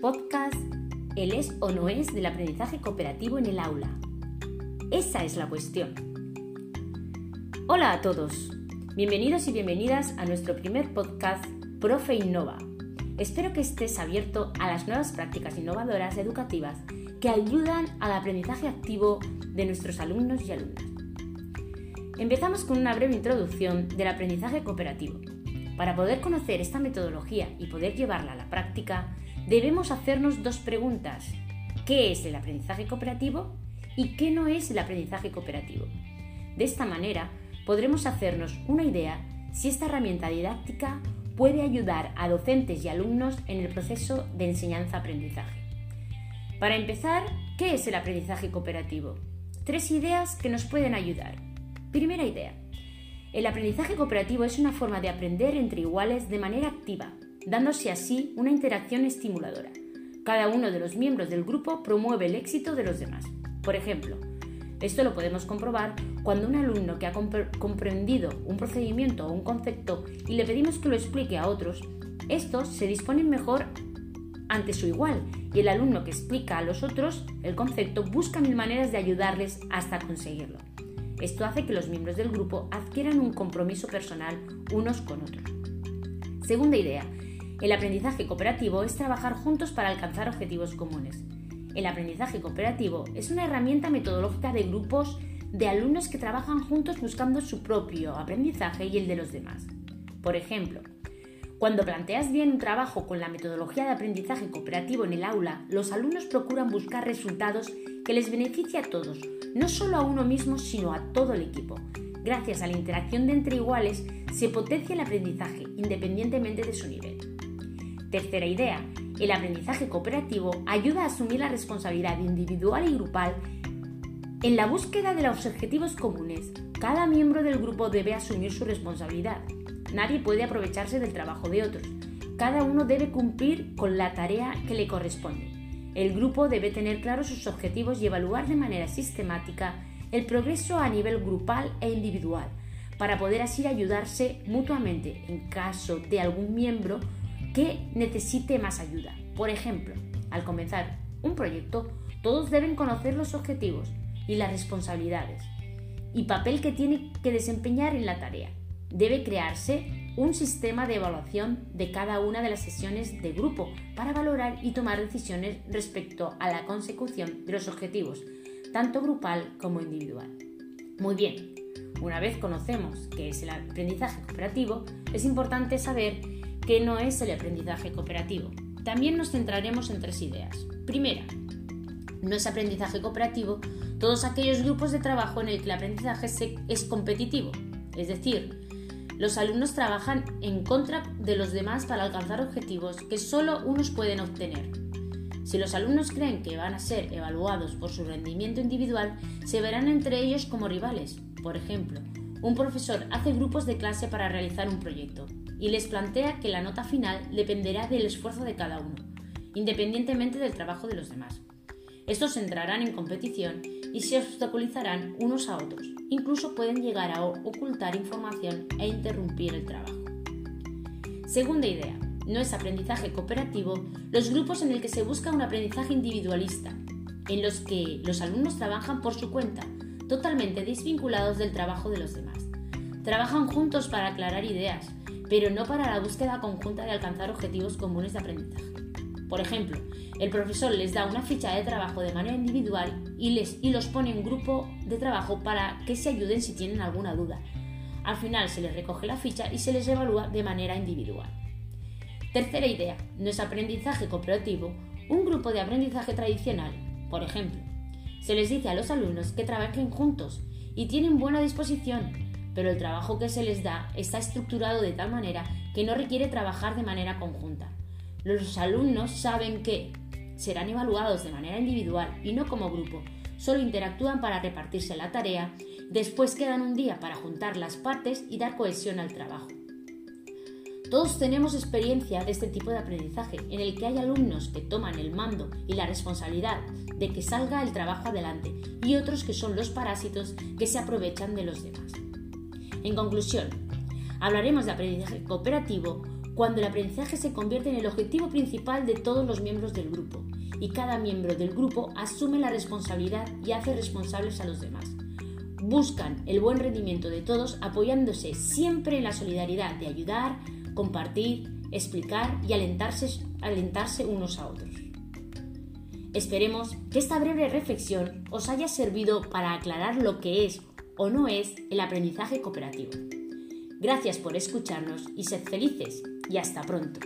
podcast El es o no es del aprendizaje cooperativo en el aula. Esa es la cuestión. Hola a todos. Bienvenidos y bienvenidas a nuestro primer podcast Profe Innova. Espero que estés abierto a las nuevas prácticas innovadoras educativas que ayudan al aprendizaje activo de nuestros alumnos y alumnas. Empezamos con una breve introducción del aprendizaje cooperativo. Para poder conocer esta metodología y poder llevarla a la práctica, debemos hacernos dos preguntas. ¿Qué es el aprendizaje cooperativo y qué no es el aprendizaje cooperativo? De esta manera, podremos hacernos una idea si esta herramienta didáctica puede ayudar a docentes y alumnos en el proceso de enseñanza-aprendizaje. Para empezar, ¿qué es el aprendizaje cooperativo? Tres ideas que nos pueden ayudar. Primera idea. El aprendizaje cooperativo es una forma de aprender entre iguales de manera activa, dándose así una interacción estimuladora. Cada uno de los miembros del grupo promueve el éxito de los demás. Por ejemplo, esto lo podemos comprobar cuando un alumno que ha comprendido un procedimiento o un concepto y le pedimos que lo explique a otros, estos se disponen mejor ante su igual y el alumno que explica a los otros el concepto busca mil maneras de ayudarles hasta conseguirlo. Esto hace que los miembros del grupo adquieran un compromiso personal unos con otros. Segunda idea, el aprendizaje cooperativo es trabajar juntos para alcanzar objetivos comunes. El aprendizaje cooperativo es una herramienta metodológica de grupos de alumnos que trabajan juntos buscando su propio aprendizaje y el de los demás. Por ejemplo, cuando planteas bien un trabajo con la metodología de aprendizaje cooperativo en el aula, los alumnos procuran buscar resultados que les beneficien a todos, no solo a uno mismo, sino a todo el equipo. Gracias a la interacción de entre iguales, se potencia el aprendizaje, independientemente de su nivel. Tercera idea, el aprendizaje cooperativo ayuda a asumir la responsabilidad individual y grupal en la búsqueda de los objetivos comunes. Cada miembro del grupo debe asumir su responsabilidad. Nadie puede aprovecharse del trabajo de otros. Cada uno debe cumplir con la tarea que le corresponde. El grupo debe tener claros sus objetivos y evaluar de manera sistemática el progreso a nivel grupal e individual, para poder así ayudarse mutuamente en caso de algún miembro que necesite más ayuda. Por ejemplo, al comenzar un proyecto, todos deben conocer los objetivos y las responsabilidades y papel que tiene que desempeñar en la tarea debe crearse un sistema de evaluación de cada una de las sesiones de grupo para valorar y tomar decisiones respecto a la consecución de los objetivos, tanto grupal como individual. Muy bien, una vez conocemos qué es el aprendizaje cooperativo, es importante saber qué no es el aprendizaje cooperativo. También nos centraremos en tres ideas. Primera, no es aprendizaje cooperativo todos aquellos grupos de trabajo en el que el aprendizaje es competitivo, es decir, los alumnos trabajan en contra de los demás para alcanzar objetivos que solo unos pueden obtener. Si los alumnos creen que van a ser evaluados por su rendimiento individual, se verán entre ellos como rivales. Por ejemplo, un profesor hace grupos de clase para realizar un proyecto y les plantea que la nota final dependerá del esfuerzo de cada uno, independientemente del trabajo de los demás. Estos entrarán en competición y se obstaculizarán unos a otros. Incluso pueden llegar a ocultar información e interrumpir el trabajo. Segunda idea. No es aprendizaje cooperativo los grupos en el que se busca un aprendizaje individualista, en los que los alumnos trabajan por su cuenta, totalmente desvinculados del trabajo de los demás. Trabajan juntos para aclarar ideas, pero no para la búsqueda conjunta de alcanzar objetivos comunes de aprendizaje. Por ejemplo, el profesor les da una ficha de trabajo de manera individual y, les, y los pone en grupo de trabajo para que se ayuden si tienen alguna duda. Al final se les recoge la ficha y se les evalúa de manera individual. Tercera idea, no es aprendizaje cooperativo, un grupo de aprendizaje tradicional. Por ejemplo, se les dice a los alumnos que trabajen juntos y tienen buena disposición, pero el trabajo que se les da está estructurado de tal manera que no requiere trabajar de manera conjunta. Los alumnos saben que serán evaluados de manera individual y no como grupo. Solo interactúan para repartirse la tarea, después quedan un día para juntar las partes y dar cohesión al trabajo. Todos tenemos experiencia de este tipo de aprendizaje, en el que hay alumnos que toman el mando y la responsabilidad de que salga el trabajo adelante y otros que son los parásitos que se aprovechan de los demás. En conclusión, hablaremos de aprendizaje cooperativo cuando el aprendizaje se convierte en el objetivo principal de todos los miembros del grupo y cada miembro del grupo asume la responsabilidad y hace responsables a los demás. Buscan el buen rendimiento de todos apoyándose siempre en la solidaridad de ayudar, compartir, explicar y alentarse, unos a otros. Esperemos que esta breve reflexión os haya servido para aclarar lo que es o no es el aprendizaje cooperativo. Gracias por escucharnos y sed felices y hasta pronto.